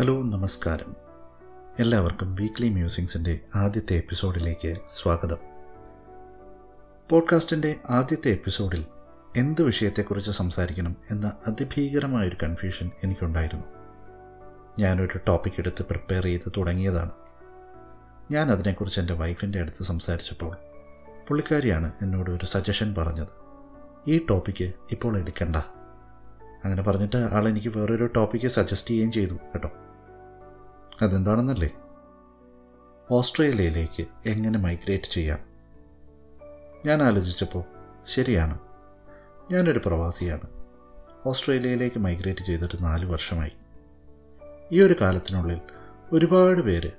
Hello നമസ്കാരം. എല്ലാവർക്കും weekly മ്യൂസിങ്സിന്റെ ആദ്യത്തെ എപ്പിസോഡിലേക്ക് സ്വാഗതം. പോഡ്കാസ്റ്റിന്റെ ആദ്യത്തെ എപ്പിസോഡിൽ എന്ത് വിഷയത്തെക്കുറിച്ച് സംസാരിക്കണം എന്ന അതിഭീകരമായൊരു കൺഫ്യൂഷൻ എനിക്കുണ്ടായിരുന്നു. ഞാനൊരു ടോപ്പിക് എടുത്ത് പ്രിപ്പയർ ചെയ്ത് തുടങ്ങിയതാണ്. ഞാൻ അതിനെക്കുറിച്ച് എന്റെ വൈഫിന്റെ അടുത്ത് സംസാരിച്ചപ്പോൾ പുള്ളിക്കാരിയാണ് എന്നോട് ഒരു സജഷൻ പറഞ്ഞത്. ഈ ടോപ്പിക്ക് ഇപ്പോൾ എടുക്കണ്ട. അങ്ങനെ പറഞ്ഞിട്ട് ആൾ എനിക്ക് വേറൊരു ടോപ്പിക്ക് സജസ്റ്റ് ചെയ്യുകയും ചെയ്തു കേട്ടോ. അതെന്താണെന്നല്ലേ? ഓസ്ട്രേലിയയിലേക്ക് എങ്ങനെ മൈഗ്രേറ്റ് ചെയ്യാം? ഞാൻ ആലോചിച്ചപ്പോൾ ശരിയാണ്. ഞാനൊരു പ്രവാസിയാണ്. ഓസ്ട്രേലിയയിലേക്ക് മൈഗ്രേറ്റ് ചെയ്തിട്ട് നാല് വർഷമായി. ഈ ഒരു കാലത്തിനുള്ളിൽ ഒരുപാട് പേര്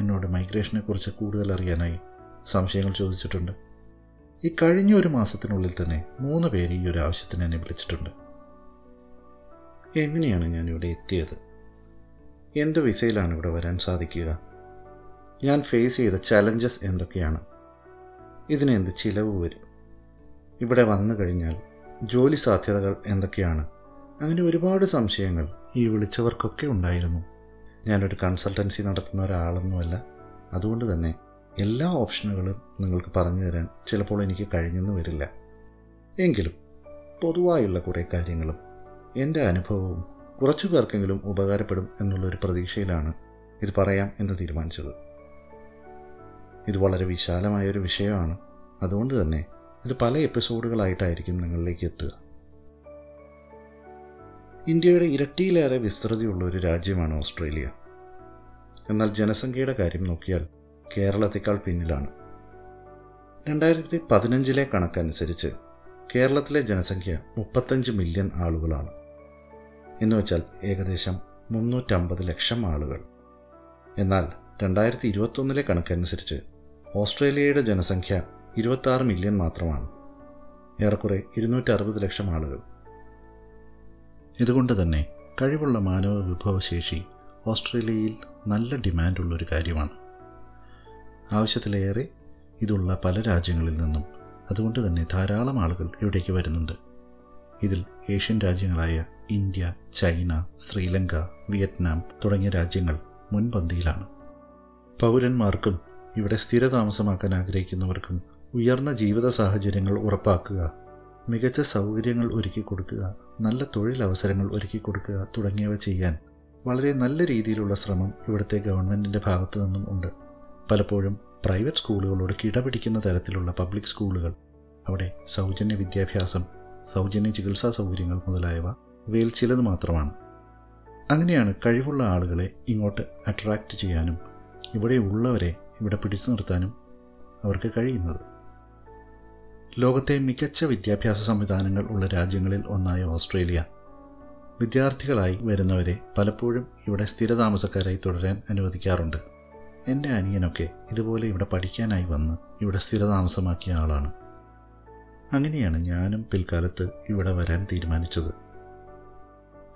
എന്നോട് മൈഗ്രേഷനെക്കുറിച്ച് കൂടുതൽ അറിയാനായി സംശയങ്ങൾ ചോദിച്ചിട്ടുണ്ട്. ഈ കഴിഞ്ഞ ഒരു മാസത്തിനുള്ളിൽ തന്നെ മൂന്ന് പേര് ഈ ഒരു ആവശ്യത്തിന് എന്നെ വിളിച്ചിട്ടുണ്ട്. എങ്ങനെയാണ് ഞാനിവിടെ എത്തിയത്? എന്ത് വിസയിലാണ് ഇവിടെ വരാൻ സാധിക്കുക? ഞാൻ ഫേസ് ചെയ്ത ചലഞ്ചസ് എന്തൊക്കെയാണ്? ഇതിനെന്ത് ചിലവ് വരും? ഇവിടെ വന്നു കഴിഞ്ഞാൽ ജോലി സാധ്യതകൾ എന്തൊക്കെയാണ്? അങ്ങനെ ഒരുപാട് സംശയങ്ങൾ ഈ വിളിച്ചവർക്കൊക്കെ ഉണ്ടായിരുന്നു. ഞാനൊരു കൺസൾട്ടൻസി നടത്തുന്ന ഒരാളൊന്നുമല്ല. അതുകൊണ്ട് തന്നെ എല്ലാ ഓപ്ഷനുകളും നിങ്ങൾക്ക് പറഞ്ഞു തരാൻ ചിലപ്പോൾ എനിക്ക് കഴിഞ്ഞെന്ന് വരില്ല. എങ്കിലും പൊതുവായുള്ള കുറേ കാര്യങ്ങളും എന്റെ അനുഭവവും കുറച്ചു പേർക്കെങ്കിലും ഉപകാരപ്പെടും എന്നുള്ളൊരു പ്രതീക്ഷയിലാണ് ഇത് പറയാം എന്ന് തീരുമാനിച്ചത്. ഇത് വളരെ വിശാലമായൊരു വിഷയമാണ്. അതുകൊണ്ട് തന്നെ ഇത് പല എപ്പിസോഡുകളായിട്ടായിരിക്കും നിങ്ങളിലേക്ക് എത്തുക. ഇന്ത്യയുടെ ഇരട്ടിയിലേറെ വിസ്തൃതിയുള്ള ഒരു രാജ്യമാണ് ഓസ്ട്രേലിയ. എന്നാൽ ജനസംഖ്യയുടെ കാര്യം നോക്കിയാൽ കേരളത്തെക്കാൾ പിന്നിലാണ്. രണ്ടായിരത്തി പതിനഞ്ചിലെ കണക്കനുസരിച്ച് കേരളത്തിലെ ജനസംഖ്യ മുപ്പത്തഞ്ച് മില്യൺ ആളുകളാണ്. എന്ന് വെച്ചാൽ ഏകദേശം മുന്നൂറ്റമ്പത് ലക്ഷം ആളുകൾ. എന്നാൽ രണ്ടായിരത്തി ഇരുപത്തൊന്നിലെ കണക്കനുസരിച്ച് ഓസ്ട്രേലിയയുടെ ജനസംഖ്യ ഇരുപത്താറ് മില്യൺ മാത്രമാണ്. ഏറെക്കുറെ ഇരുന്നൂറ്ററുപത് ലക്ഷം ആളുകൾ. ഇതുകൊണ്ട് തന്നെ കഴിവുള്ള മാനവ വിഭവശേഷി ഓസ്ട്രേലിയയിൽ നല്ല ഡിമാൻഡുള്ളൊരു കാര്യമാണ്. ആവശ്യത്തിലേറെ ഇതുള്ള പല രാജ്യങ്ങളിൽ നിന്നും അതുകൊണ്ട് തന്നെ ധാരാളം ആളുകൾ ഇവിടേക്ക് വരുന്നുണ്ട്. ഇതിൽ ഏഷ്യൻ രാജ്യങ്ങളായ ഇന്ത്യ ചൈന ശ്രീലങ്ക വിയറ്റ്നാം തുടങ്ങിയ രാജ്യങ്ങൾ മുൻപന്തിയിലാണ്. പൗരന്മാർക്കും ഇവിടെ സ്ഥിരതാമസമാക്കാൻ ആഗ്രഹിക്കുന്നവർക്കും ഉയർന്ന ജീവിത സാഹചര്യങ്ങൾ ഉറപ്പാക്കുക മികച്ച സൗകര്യങ്ങൾ ഒരുക്കി കൊടുക്കുക നല്ല തൊഴിലവസരങ്ങൾ ഒരുക്കി കൊടുക്കുക തുടങ്ങിയവ ചെയ്യാൻ വളരെ നല്ല രീതിയിലുള്ള ശ്രമം ഇവിടുത്തെ ഗവൺമെന്റിന്റെ ഭാഗത്തു നിന്നും ഉണ്ട്. പലപ്പോഴും പ്രൈവറ്റ് സ്കൂളുകളോട് കിടപിടിക്കുന്ന തരത്തിലുള്ള പബ്ലിക് സ്കൂളുകൾ അവിടെ സൗജന്യ വിദ്യാഭ്യാസം സൗജന്യ ചികിത്സാ സൗകര്യങ്ങൾ മുതലായവ ഇവയിൽ ചിലത് മാത്രമാണ്. അങ്ങനെയാണ് കഴിവുള്ള ആളുകളെ ഇങ്ങോട്ട് അട്രാക്റ്റ് ചെയ്യാനും ഇവിടെ ഉള്ളവരെ ഇവിടെ പിടിച്ചു നിർത്താനും അവർക്ക് കഴിയുന്നത്. ലോകത്തെ മികച്ച വിദ്യാഭ്യാസ സംവിധാനങ്ങൾ ഉള്ള രാജ്യങ്ങളിൽ ഒന്നായ ഓസ്ട്രേലിയ. വിദ്യാർത്ഥികളായി വരുന്നവരെ പലപ്പോഴും ഇവിടെ സ്ഥിരതാമസക്കാരായി തുടരാൻ അനുവദിക്കാറുണ്ട്. എന്റെ അനിയനൊക്കെ ഇതുപോലെ ഇവിടെ പഠിക്കാനായി വന്ന് ഇവിടെ സ്ഥിരതാമസമാക്കിയ ആളാണ്. അങ്ങനെയാണ് ഞാനും പിൽക്കാലത്ത് ഇവിടെ വരാൻ തീരുമാനിച്ചത്.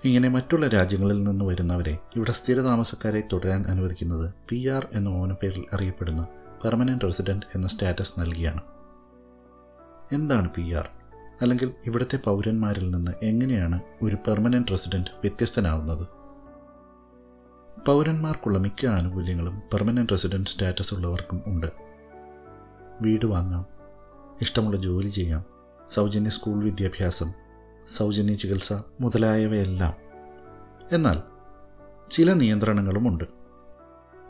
ഇങ്ങനെ മറ്റുള്ള രാജ്യങ്ങളിൽ നിന്ന് വരുന്നവരെ ഇവിടെ സ്ഥിരതാമസക്കാരെ തുടരാൻ അനുവദിക്കുന്നത് പി ആർ എന്ന പേരിൽ അറിയപ്പെടുന്ന പെർമനന്റ് റെസിഡന്റ് എന്ന സ്റ്റാറ്റസ് നൽകിയാണ്. എന്താണ് പി ആർ? അല്ലെങ്കിൽ ഇവിടുത്തെ പൗരന്മാരിൽ നിന്ന് എങ്ങനെയാണ് ഒരു പെർമനന്റ് റെസിഡന്റ് വ്യത്യസ്തനാവുന്നത്? പൗരന്മാർക്കുള്ള മിക്ക ആനുകൂല്യങ്ങളും പെർമനന്റ് റെസിഡന്റ് സ്റ്റാറ്റസ് ഉള്ളവർക്കും ഉണ്ട്. വീട് വാങ്ങാം ഇഷ്ടമുള്ള ജോലി ചെയ്യാം. സൗജന്യ സ്കൂൾ വിദ്യാഭ്യാസം സൗജന്യ ചികിത്സ മുതലായവയെല്ലാം. എന്നാൽ ചില നിയന്ത്രണങ്ങളുമുണ്ട്.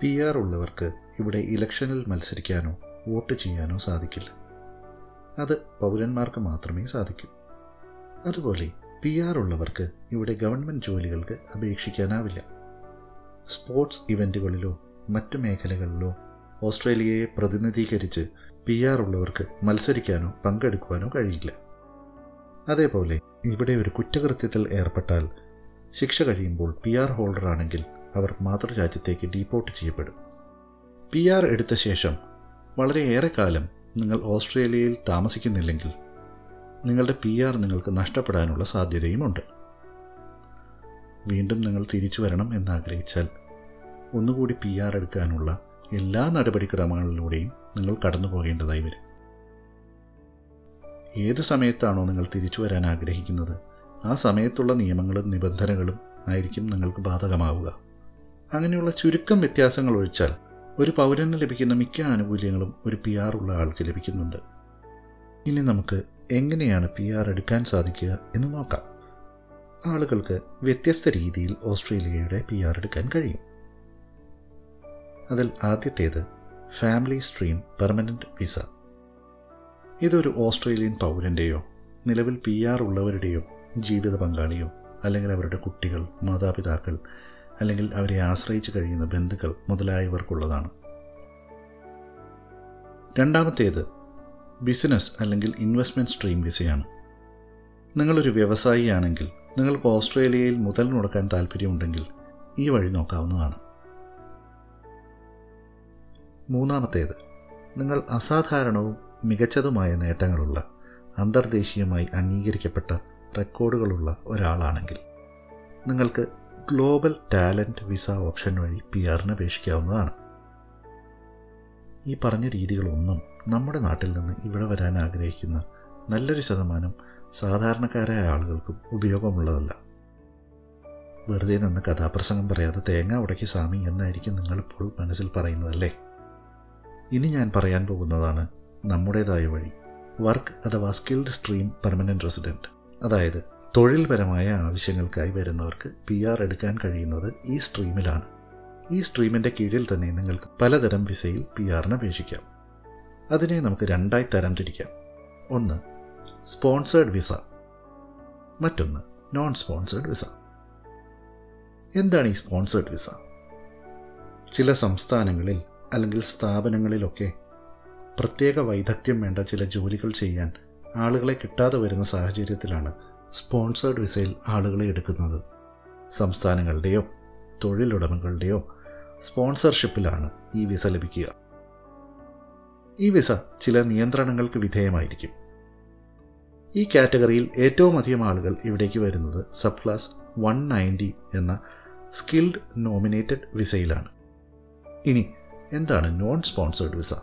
പി ആർ ഉള്ളവർക്ക് ഇവിടെ ഇലക്ഷനിൽ മത്സരിക്കാനോ വോട്ട് ചെയ്യാനോ സാധിക്കില്ല. അത് പൗരന്മാർക്ക് മാത്രമേ സാധിക്കൂ. അതുപോലെ പി ആർ ഉള്ളവർക്ക് ഇവിടെ ഗവൺമെന്റ് ജോലികൾക്ക് അപേക്ഷിക്കാനാവില്ല. സ്പോർട്സ് ഇവന്റുകളിലോ മറ്റു മേഖലകളിലോ ഓസ്ട്രേലിയയെ പ്രതിനിധീകരിച്ച് പി ആർ ഉള്ളവർക്ക് മത്സരിക്കാനോ പങ്കെടുക്കുവാനോ കഴിയില്ല. അതേപോലെ ഇവിടെ ഒരു കുറ്റകൃത്യത്തിൽ ഏർപ്പെട്ടാൽ ശിക്ഷ കഴിയുമ്പോൾ പി ആർ ഹോൾഡറാണെങ്കിൽ അവർ മാതൃരാജ്യത്തേക്ക് ഡീപ്പോർട്ട് ചെയ്യപ്പെടും. പി ആർ എടുത്ത ശേഷം വളരെയേറെ കാലം നിങ്ങൾ ഓസ്ട്രേലിയയിൽ താമസിക്കുന്നില്ലെങ്കിൽ നിങ്ങളുടെ പി ആർ നിങ്ങൾക്ക് നഷ്ടപ്പെടാനുള്ള സാധ്യതയുമുണ്ട്. വീണ്ടും നിങ്ങൾ തിരിച്ചു വരണം എന്നാഗ്രഹിച്ചാൽ ഒന്നുകൂടി പി ആർ എടുക്കാനുള്ള എല്ലാ നടപടിക്രമങ്ങളിലൂടെയും നിങ്ങൾ കടന്നു പോകേണ്ടതായി വരും. ഏത് സമയത്താണോ നിങ്ങൾ തിരിച്ചു വരാൻ ആഗ്രഹിക്കുന്നത് ആ സമയത്തുള്ള നിയമങ്ങളും നിബന്ധനകളും ആയിരിക്കും നിങ്ങൾക്ക് ബാധകമാവുക. അങ്ങനെയുള്ള ചുരുക്കം വ്യത്യാസങ്ങൾ ഒഴിച്ചാൽ ഒരു പൗരന് ലഭിക്കുന്ന മിക്ക ആനുകൂല്യങ്ങളും ഒരു പി ആർ ഉള്ള ആൾക്ക് ലഭിക്കുന്നുണ്ട്. ഇനി നമുക്ക് എങ്ങനെയാണ് പി ആർ എടുക്കാൻ സാധിക്കുക എന്ന് നോക്കാം. ആളുകൾക്ക് വ്യത്യസ്ത രീതിയിൽ ഓസ്ട്രേലിയയുടെ പി ആർ എടുക്കാൻ കഴിയും. അതിൽ ആദ്യത്തേത് ഫാമിലി സ്ട്രീം പെർമനന്റ് വിസ. ഇതൊരു ഓസ്ട്രേലിയൻ പൗരന്റെയോ നിലവിൽ പി ആർ ഉള്ളവരുടെയോ ജീവിത പങ്കാളിയോ അല്ലെങ്കിൽ അവരുടെ കുട്ടികൾ മാതാപിതാക്കൾ അല്ലെങ്കിൽ അവരെ ആശ്രയിച്ച് കഴിയുന്ന ബന്ധുക്കൾ മുതലായവർക്കുള്ളതാണ്. രണ്ടാമത്തേത് ബിസിനസ് അല്ലെങ്കിൽ ഇൻവെസ്റ്റ്മെന്റ് സ്ട്രീം വിസയാണ്. നിങ്ങളൊരു വ്യവസായിയാണെങ്കിൽ നിങ്ങൾക്ക് ഓസ്ട്രേലിയയിൽ മുതൽ മുടക്കാൻ താല്പര്യമുണ്ടെങ്കിൽ ഈ വഴി നോക്കാവുന്നതാണ്. മൂന്നാമത്തേത്. നിങ്ങൾ അസാധാരണവും മികച്ചതുമായ നേട്ടങ്ങളുള്ള അന്തർദേശീയമായി അംഗീകരിക്കപ്പെട്ട റെക്കോർഡുകളുള്ള ഒരാളാണെങ്കിൽ നിങ്ങൾക്ക് ഗ്ലോബൽ ടാലന്റ് വിസ ഓപ്ഷൻ വഴി പി ആറിന് അപേക്ഷിക്കാവുന്നതാണ്. ഈ പറഞ്ഞ രീതികളൊന്നും നമ്മുടെ നാട്ടിൽ നിന്ന് ഇവിടെ വരാൻ ആഗ്രഹിക്കുന്ന നല്ലൊരു ശതമാനം സാധാരണക്കാരായ ആളുകൾക്കും ഉപയോഗമുള്ളതല്ല. വെറുതെ നിന്ന് കഥാപ്രസംഗം പറയാതെ തേങ്ങ ഉടക്കി സ്വാമി എന്നായിരിക്കും നിങ്ങളിപ്പോൾ മനസ്സിൽ പറയുന്നതല്ലേ? ഇനി ഞാൻ പറയാൻ പോകുന്നതാണ് നമ്മുടേതായ വഴി. വർക്ക് അഥവാ സ്കിൽഡ് സ്ട്രീം പെർമനന്റ് റെസിഡന്റ് അതായത് തൊഴിൽപരമായ ആവശ്യങ്ങൾക്കായി വരുന്നവർക്ക് പി ആർ എടുക്കാൻ കഴിയുന്നത് ഈ സ്ട്രീമിലാണ്. ഈ സ്ട്രീമിന്റെ കീഴിൽ തന്നെ നിങ്ങൾക്ക് പലതരം വിസയിൽ പി ആറിന് അപേക്ഷിക്കാം. അതിനെ നമുക്ക് രണ്ടായി തരം തിരിക്കാം. ഒന്ന് സ്പോൺസേഡ് വിസ. മറ്റൊന്ന് നോൺ സ്പോൺസേഡ് വിസ. എന്താണ് ഈ സ്പോൺസേഡ് വിസ? ചില സംസ്ഥാനങ്ങളിൽ അല്ലെങ്കിൽ സ്ഥാപനങ്ങളിലൊക്കെ പ്രത്യേക വൈദഗ്ധ്യം വേണ്ട ചില ജോലികൾ ചെയ്യാൻ ആളുകളെ കിട്ടാതെ വരുന്ന സാഹചര്യത്തിലാണ് സ്പോൺസേഡ് വിസയിൽ ആളുകളെ എടുക്കുന്നത്. സംസ്ഥാനങ്ങളുടെയോ തൊഴിലുടമകളുടെയോ സ്പോൺസർഷിപ്പിലാണ് ഈ വിസ ലഭിക്കുക. ഈ വിസ ചില നിയന്ത്രണങ്ങൾക്ക് വിധേയമായിരിക്കും. ഈ കാറ്റഗറിയിൽ ഏറ്റവും അധികം ആളുകൾ ഇവിടേക്ക് വരുന്നത് സബ് ക്ലാസ് വൺ നയന്റി എന്ന സ്കിൽഡ് നോമിനേറ്റഡ് വിസയിലാണ്. ഇനി എന്താണ് നോൺ സ്പോൺസേഡ് വിസ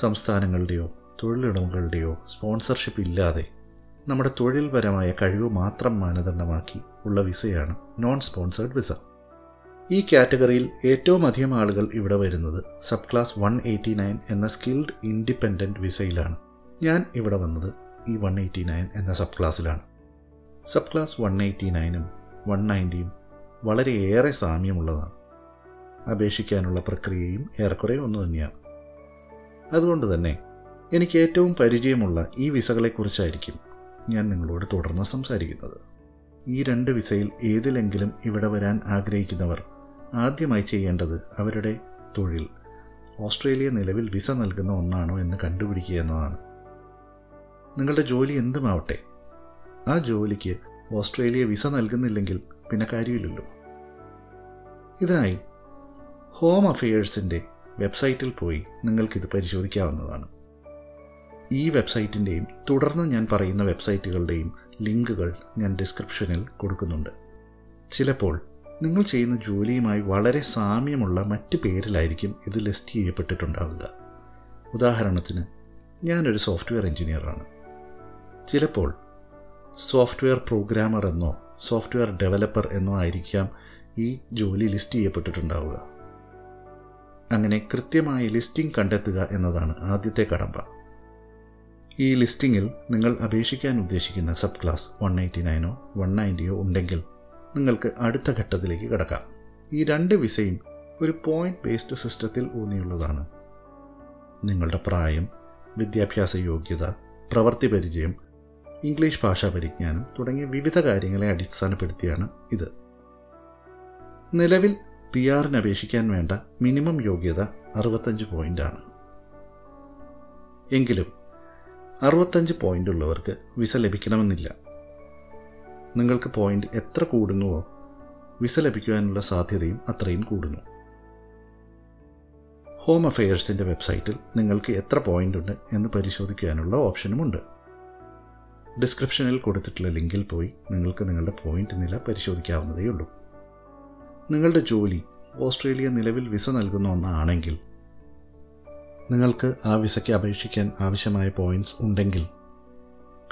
സംസ്ഥാനങ്ങളുടെയോ തൊഴിലുടമകളുടെയോ സ്പോൺസർഷിപ്പ് ഇല്ലാതെ നമ്മുടെ തൊഴിൽപരമായ കഴിവ് മാത്രം മാനദണ്ഡമാക്കി ഉള്ള വിസയാണ് നോൺ സ്പോൺസേഡ് വിസ ഈ കാറ്റഗറിയിൽ ഏറ്റവും അധികം ആളുകൾ ഇവിടെ വരുന്നത് sub class one eighty nine എന്ന സ്കിൽഡ് ഇൻഡിപെൻഡന്റ് വിസയിലാണ് ഞാൻ ഇവിടെ വന്നത് ഈ വൺ എയ്റ്റി നയൻ എന്ന സബ് ക്ലാസ്സിലാണ് സബ് ക്ലാസ് വൺ എയ്റ്റി നയനും വൺ നയന്റിയും വളരെയേറെ സാമ്യമുള്ളതാണ്. അപേക്ഷിക്കാനുള്ള പ്രക്രിയയും ഏറെക്കുറെ ഒന്നു തന്നെയാണ്. അതുകൊണ്ട് തന്നെ എനിക്ക് ഏറ്റവും പരിചയമുള്ള ഈ വിസകളെക്കുറിച്ചായിരിക്കും ഞാൻ നിങ്ങളോട് തുടർന്ന് സംസാരിക്കുന്നത്. ഈ രണ്ട് വിസയിൽ ഏതിലെങ്കിലും ഇവിടെ വരാൻ ആഗ്രഹിക്കുന്നവർ ആദ്യമായി ചെയ്യേണ്ടത് അവരുടെ തൊഴിൽ ഓസ്ട്രേലിയ നിലവിൽ വിസ നൽകുന്ന ഒന്നാണോ എന്ന് കണ്ടുപിടിക്കുക എന്നതാണ്. നിങ്ങളുടെ ജോലി എന്തുമാവട്ടെ ആ ജോലിക്ക് ഓസ്ട്രേലിയ വിസ നൽകുന്നില്ലെങ്കിൽ പിന്നെ കാര്യമില്ലല്ലോ. ഇതിനായി ഹോം അഫയേഴ്സിന്റെ വെബ്സൈറ്റിൽ പോയി നിങ്ങൾക്കിത് പരിശോധിക്കാവുന്നതാണ്. ഈ വെബ്സൈറ്റിന്റെയും തുടർന്ന് ഞാൻ പറയുന്ന വെബ്സൈറ്റുകളുടെയും ലിങ്കുകൾ ഞാൻ ഡിസ്ക്രിപ്ഷനിൽ കൊടുക്കുന്നുണ്ട്. ചിലപ്പോൾ നിങ്ങൾ ചെയ്യുന്ന ജോലിയുമായി വളരെ സാമ്യമുള്ള മറ്റ് പേരിലായിരിക്കും ഇത് ലിസ്റ്റ് ചെയ്യപ്പെട്ടിട്ടുണ്ടാവുക. ഉദാഹരണത്തിന് ഞാനൊരു സോഫ്റ്റ്വെയർ എഞ്ചിനീയറാണ്. ചിലപ്പോൾ സോഫ്റ്റ്വെയർ പ്രോഗ്രാമർ എന്നോ സോഫ്റ്റ്വെയർ ഡെവലപ്പർ എന്നോ ആയിരിക്കാം ഈ ജോലി ലിസ്റ്റ് ചെയ്യപ്പെട്ടിട്ടുണ്ടാവുക. അങ്ങനെ കൃത്യമായി ലിസ്റ്റിംഗ് കണ്ടെത്തുക എന്നതാണ് ആദ്യത്തെ കടമ്പ. ഈ ലിസ്റ്റിങ്ങിൽ നിങ്ങൾ അപേക്ഷിക്കാൻ ഉദ്ദേശിക്കുന്ന സബ് ക്ലാസ് വൺ എയ്റ്റി നയനോ വൺ നയന്റിയോ ഉണ്ടെങ്കിൽ നിങ്ങൾക്ക് അടുത്ത ഘട്ടത്തിലേക്ക് കടക്കാം. ഈ രണ്ട് വിസയും ഒരു പോയിന്റ് ബേസ്ഡ് സിസ്റ്റത്തിൽ ഊന്നിയുള്ളതാണ്. നിങ്ങളുടെ പ്രായം വിദ്യാഭ്യാസ യോഗ്യത പ്രവൃത്തി പരിചയം ഇംഗ്ലീഷ് ഭാഷാ പരിജ്ഞാനം തുടങ്ങിയ വിവിധ കാര്യങ്ങളെ അടിസ്ഥാനപ്പെടുത്തിയാണ് ഇത്. നിലവിൽ പി ആറിന് അപേക്ഷിക്കാൻ വേണ്ട മിനിമം യോഗ്യത അറുപത്തഞ്ച് പോയിന്റാണ് എങ്കിലും അറുപത്തഞ്ച് പോയിന്റ് ഉള്ളവർക്ക് വിസ ലഭിക്കണമെന്നില്ല. നിങ്ങൾക്ക് പോയിന്റ് എത്ര കൂടുന്നുവോ വിസ ലഭിക്കുവാനുള്ള സാധ്യതയും അത്രയും കൂടുന്നു. ഹോം അഫയേഴ്സിന്റെ വെബ്സൈറ്റിൽ നിങ്ങൾക്ക് എത്ര പോയിന്റ് ഉണ്ട് എന്ന് പരിശോധിക്കാനുള്ള ഓപ്ഷനുമുണ്ട്. ഡിസ്ക്രിപ്ഷനിൽ കൊടുത്തിട്ടുള്ള ലിങ്കിൽ പോയി നിങ്ങൾക്ക് നിങ്ങളുടെ പോയിന്റ് നില പരിശോധിക്കാവുന്നതേയുള്ളൂ. നിങ്ങളുടെ ജോലി ഓസ്ട്രേലിയ നിലവിൽ വിസ നൽകുന്ന ഒന്നാണെങ്കിൽ നിങ്ങൾക്ക് ആ വിസയ്ക്ക് അപേക്ഷിക്കാൻ ആവശ്യമായ പോയിന്റ്സ് ഉണ്ടെങ്കിൽ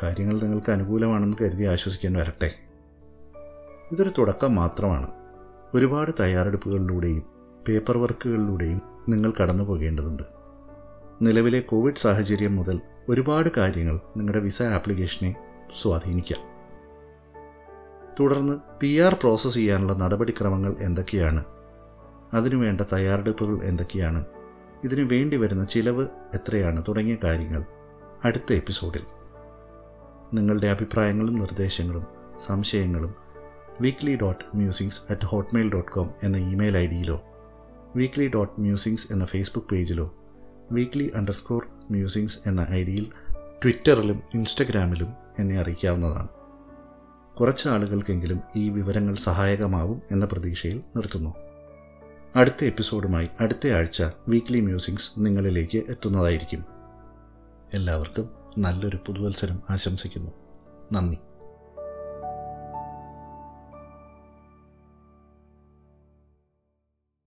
കാര്യങ്ങൾ നിങ്ങൾക്ക് അനുകൂലമാണെന്ന് കരുതി ആശ്വസിക്കാൻ വരട്ടെ. ഇതൊരു തുടക്കം മാത്രമാണ്. ഒരുപാട് തയ്യാറെടുപ്പുകളിലൂടെയും പേപ്പർ വർക്കുകളിലൂടെയും നിങ്ങൾ കടന്നു പോകേണ്ടതുണ്ട് നിലവിലെ കോവിഡ് സാഹചര്യം മുതൽ ഒരുപാട് കാര്യങ്ങൾ നിങ്ങളുടെ വിസ ആപ്ലിക്കേഷനെ സ്വാധീനിക്കാം. തുടർന്ന് പി ആർ പ്രോസസ്സ് ചെയ്യാനുള്ള നടപടിക്രമങ്ങൾ എന്തൊക്കെയാണ്? അതിനുവേണ്ട തയ്യാറെടുപ്പുകൾ എന്തൊക്കെയാണ്? ഇതിനു വേണ്ടി വരുന്ന ചിലവ് എത്രയാണ്? തുടങ്ങിയ കാര്യങ്ങൾ അടുത്ത എപ്പിസോഡിൽ. നിങ്ങളുടെ അഭിപ്രായങ്ങളും നിർദ്ദേശങ്ങളും സംശയങ്ങളും weekly dot musings at hotmail dot com എന്ന ഇമെയിൽ ഐ ഡിയിലോ വീക്ക്ലി ഡോട്ട് മ്യൂസിങ്സ് എന്ന ഫേസ്ബുക്ക് പേജിലോ വീക്ക്ലി അണ്ടർസ്കോർ മ്യൂസിങ്സ് എന്ന ഐ ഡിയിൽ ട്വിറ്ററിലും ഇൻസ്റ്റഗ്രാമിലും എന്നെ അറിയിക്കാവുന്നതാണ്. കുറച്ച് ആളുകൾക്കെങ്കിലും ഈ വിവരങ്ങൾ സഹായകമാവും എന്ന പ്രതീക്ഷയിൽ നിർത്തുന്നു. അടുത്ത എപ്പിസോഡുമായി അടുത്ത ആഴ്ച വീക്ക്ലി മ്യൂസിങ്സ് നിങ്ങളിലേക്ക് എത്തുന്നതായിരിക്കും. എല്ലാവർക്കും നല്ലൊരു പുതുവത്സരം ആശംസിക്കുന്നു. നന്ദി.